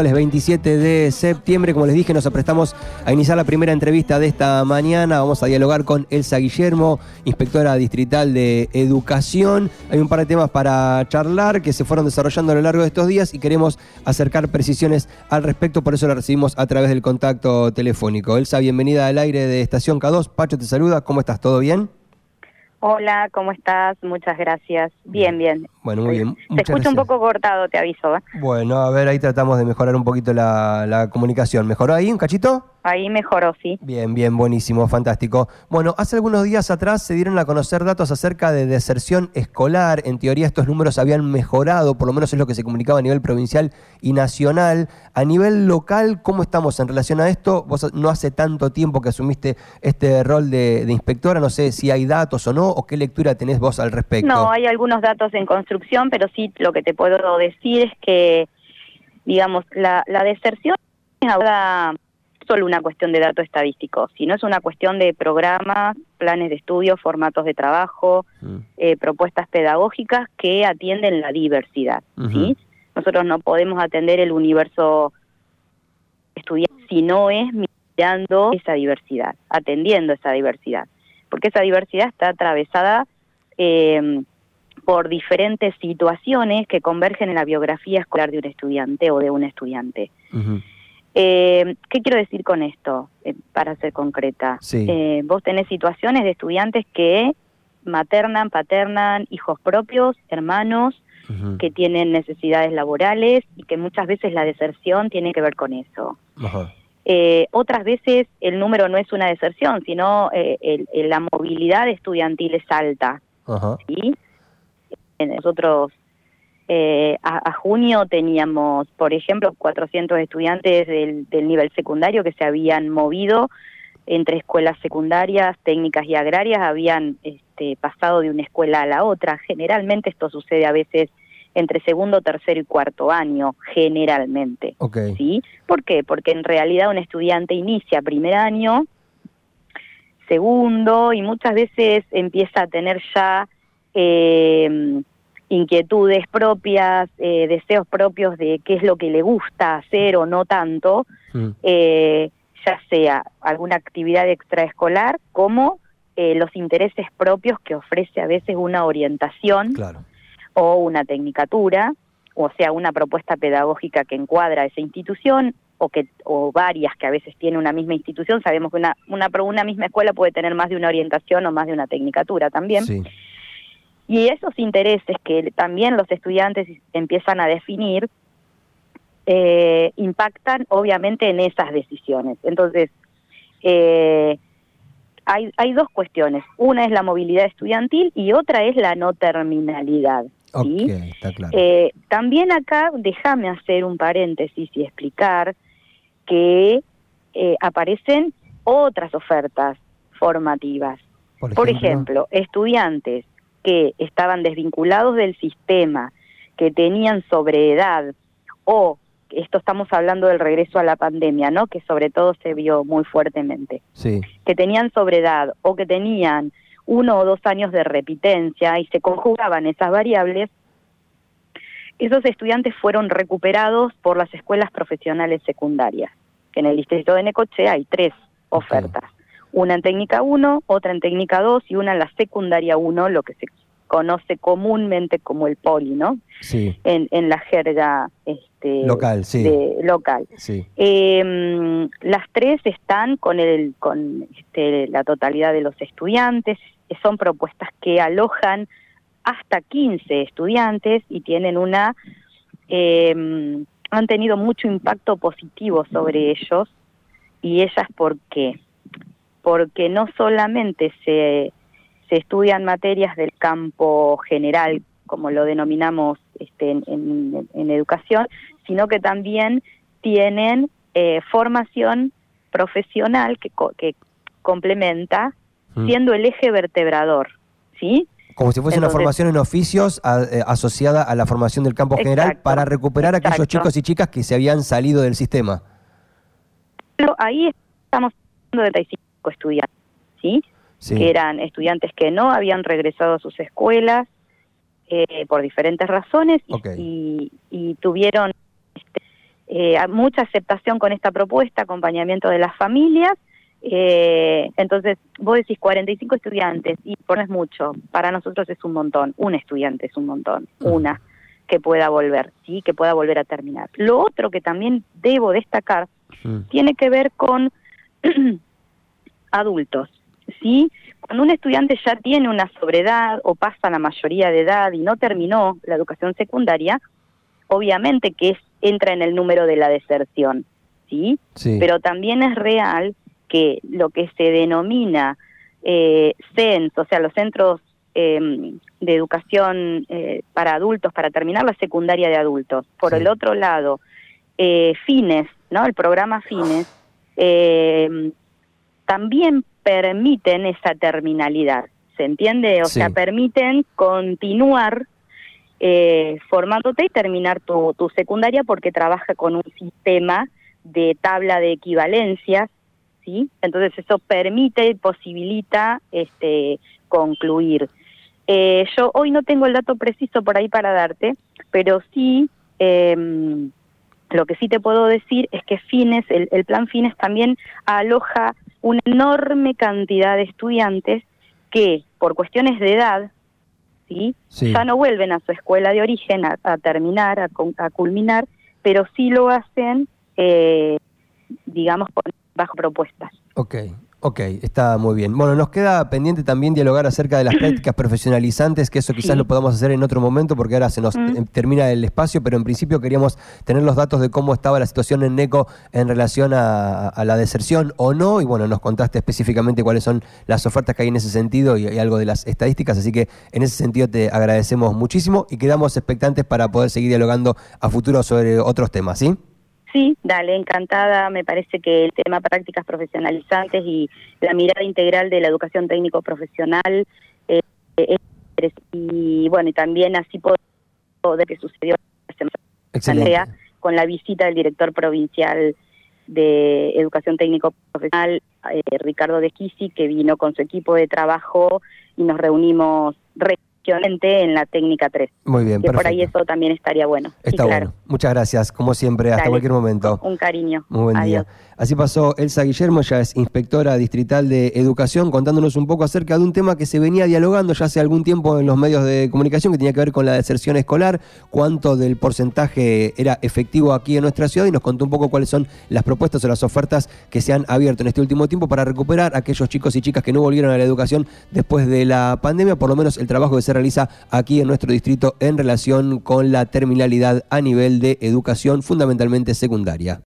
miércoles 27 de septiembre. Como les dije, nos aprestamos a iniciar la primera entrevista de esta mañana. Vamos a dialogar con Elsa Guillermo, inspectora distrital de educación. Hay un par de temas para charlar que se fueron desarrollando a lo largo de estos días y queremos acercar precisiones al respecto. Por eso la recibimos a través del contacto telefónico. Elsa, bienvenida al aire de Estación K2. Pacho te saluda. ¿Cómo estás? ¿Todo bien? Hola, ¿cómo estás? Muchas gracias. Bien, bien. Bueno, muy bien. Se escucha un poco cortado, te aviso. ¿eh? Bueno, a ver, ahí tratamos de mejorar un poquito la, la comunicación. ¿Mejoró ahí un cachito? Ahí mejoró, sí. Bien, bien, buenísimo, fantástico. Bueno, hace algunos días atrás se dieron a conocer datos acerca de deserción escolar. En teoría estos números habían mejorado, por lo menos es lo que se comunicaba a nivel provincial y nacional. A nivel local, ¿cómo estamos en relación a esto? Vos no hace tanto tiempo que asumiste este rol de, inspectora, no sé si hay datos o no, o qué lectura tenés vos al respecto. No, hay algunos datos en construcción, pero sí lo que te puedo decir es que, digamos, la, la deserción ahora solo una cuestión de datos estadísticos, sino es una cuestión de programas, planes de estudio, formatos de trabajo, mm. eh, propuestas pedagógicas que atienden la diversidad. ¿sí? Nosotros no podemos atender el universo estudiante si no es mirando esa diversidad, atendiendo esa diversidad, porque esa diversidad está atravesada eh, por diferentes situaciones que convergen en la biografía escolar de un estudiante o de un estudiante. Eh, ¿Qué quiero decir con esto, eh, para ser concreta? Eh, vos tenés situaciones de estudiantes que maternan, paternan, hijos propios, hermanos, que tienen necesidades laborales y que muchas veces la deserción tiene que ver con eso. otras veces el número no es una deserción, sino la movilidad estudiantil es alta. ¿sí? Nosotros eh, a, junio teníamos, por ejemplo, 400 estudiantes del, nivel secundario que se habían movido entre escuelas secundarias, técnicas y agrarias, habían este, pasado de una escuela a la otra. Generalmente esto sucede a veces entre segundo, tercero y cuarto año, generalmente. ¿sí? ¿Por qué? Porque en realidad un estudiante inicia primer año, segundo, y muchas veces empieza a tener ya... Eh, inquietudes propias, eh, deseos propios de qué es lo que le gusta hacer o no tanto, mm. eh, ya sea alguna actividad extraescolar como eh, los intereses propios que ofrece a veces una orientación o una tecnicatura, o sea, una propuesta pedagógica que encuadra esa institución o que o varias que a veces tiene una misma institución, sabemos que una una, una misma escuela puede tener más de una orientación o más de una tecnicatura también. Sí. Y esos intereses que también los estudiantes empiezan a definir eh, impactan obviamente en esas decisiones. Entonces, eh, hay, hay dos cuestiones. Una es la movilidad estudiantil y otra es la no terminalidad. Eh, también acá, déjame hacer un paréntesis y explicar que aparecen otras ofertas formativas. Por ejemplo, estudiantes que estaban desvinculados del sistema, que tenían sobreedad o esto estamos hablando del regreso a la pandemia, ¿no? Que sobre todo se vio muy fuertemente. Sí. Que tenían sobredad o que tenían uno o dos años de repitencia y se conjugaban esas variables, esos estudiantes fueron recuperados por las escuelas profesionales secundarias, que en el distrito de Necoche hay tres ofertas una en técnica 1, otra en técnica 2 y una en la secundaria 1, lo que se conoce comúnmente como el poli, ¿no? Sí. En, en la jerga este, local, sí. local. Sí. Em, las tres están con, el, con este, la totalidad de los estudiantes, son propuestas que alojan hasta 15 estudiantes y tienen una... Eh, han tenido mucho impacto positivo sobre ellos y ellas ¿por qué? Porque no solamente se, se estudian materias del campo general, como lo denominamos este, en, educación, sino que también tienen eh, formación profesional que, que complementa, mm. siendo el eje vertebrador, ¿sí? Como si fuese una formación en oficios eh, asociada a la formación del campo general para recuperar a aquellos chicos y chicas que se habían salido del sistema. Pero ahí estamos hablando de 35 estudiantes, ¿sí? Que eran estudiantes que no habían regresado a sus escuelas eh, por diferentes razones y, tuvieron este, eh, mucha aceptación con esta propuesta, acompañamiento de las familias. Eh, entonces, vos decís 45 estudiantes y pones mucho. Para nosotros es un montón. Un estudiante es un montón. Una que pueda volver, sí, que pueda volver a terminar. Lo otro que también debo destacar tiene que ver con adultos, ¿sí? Cuando un estudiante ya tiene una sobredad o pasa la mayoría de edad y no terminó la educación secundaria, obviamente que es, entra en el número de la deserción, ¿sí? Pero también es real que lo que se denomina eh, CENS, o sea, los centros em, de educación eh, para adultos, para terminar la secundaria de adultos. Por el otro lado, eh, FINES, ¿no? El programa FINES, em, también permiten esa terminalidad, ¿se entiende? O sea, permiten continuar eh, formándote y terminar tu, tu secundaria porque trabaja con un sistema de tabla de equivalencias, ¿sí? Entonces eso permite y posibilita este, concluir. Eh, yo hoy no tengo el dato preciso por ahí para darte, pero sí, em, lo que sí te puedo decir es que Fines, el, el plan Fines también aloja una enorme cantidad de estudiantes que por cuestiones de edad, ¿sí? ya no vuelven a su escuela de origen a, terminar, a, culminar, pero sí lo hacen, eh, digamos, bajo propuestas. Ok, Ok, está muy bien. Bueno, nos queda pendiente también dialogar acerca de las prácticas profesionalizantes, que eso quizás lo podamos hacer en otro momento porque ahora se nos mm. termina el espacio, pero en principio queríamos tener los datos de cómo estaba la situación en NECO en relación a, la deserción o no, y bueno, nos contaste específicamente cuáles son las ofertas que hay en ese sentido y, y algo de las estadísticas, así que en ese sentido te agradecemos muchísimo y quedamos expectantes para poder seguir dialogando a futuro sobre otros temas, ¿sí? Sí, dale, encantada. Me parece que el tema prácticas profesionalizantes y la mirada integral de la educación técnico profesional eh, y bueno, y también así puedo de que sucedió Andrea, con la visita del director provincial de Educación Técnico Profesional, eh, Ricardo de Kisi, que vino con su equipo de trabajo y nos reunimos en la técnica 3. Muy bien, que por ahí eso también estaría bueno. Está bueno. Muchas gracias, como siempre, hasta cualquier momento. Un cariño. Muy buen día. Así pasó Elsa Guillermo, ya es inspectora distrital de educación, contándonos un poco acerca de un tema que se venía dialogando ya hace algún tiempo en los medios de comunicación, que tenía que ver con la deserción escolar, cuánto del porcentaje era efectivo aquí en nuestra ciudad y nos contó un poco cuáles son las propuestas o las ofertas que se han abierto en este último tiempo para recuperar a aquellos chicos y chicas que no volvieron a la educación después de la pandemia, por lo menos el trabajo que se realiza aquí en nuestro distrito en relación con la terminalidad a nivel de educación fundamentalmente secundaria.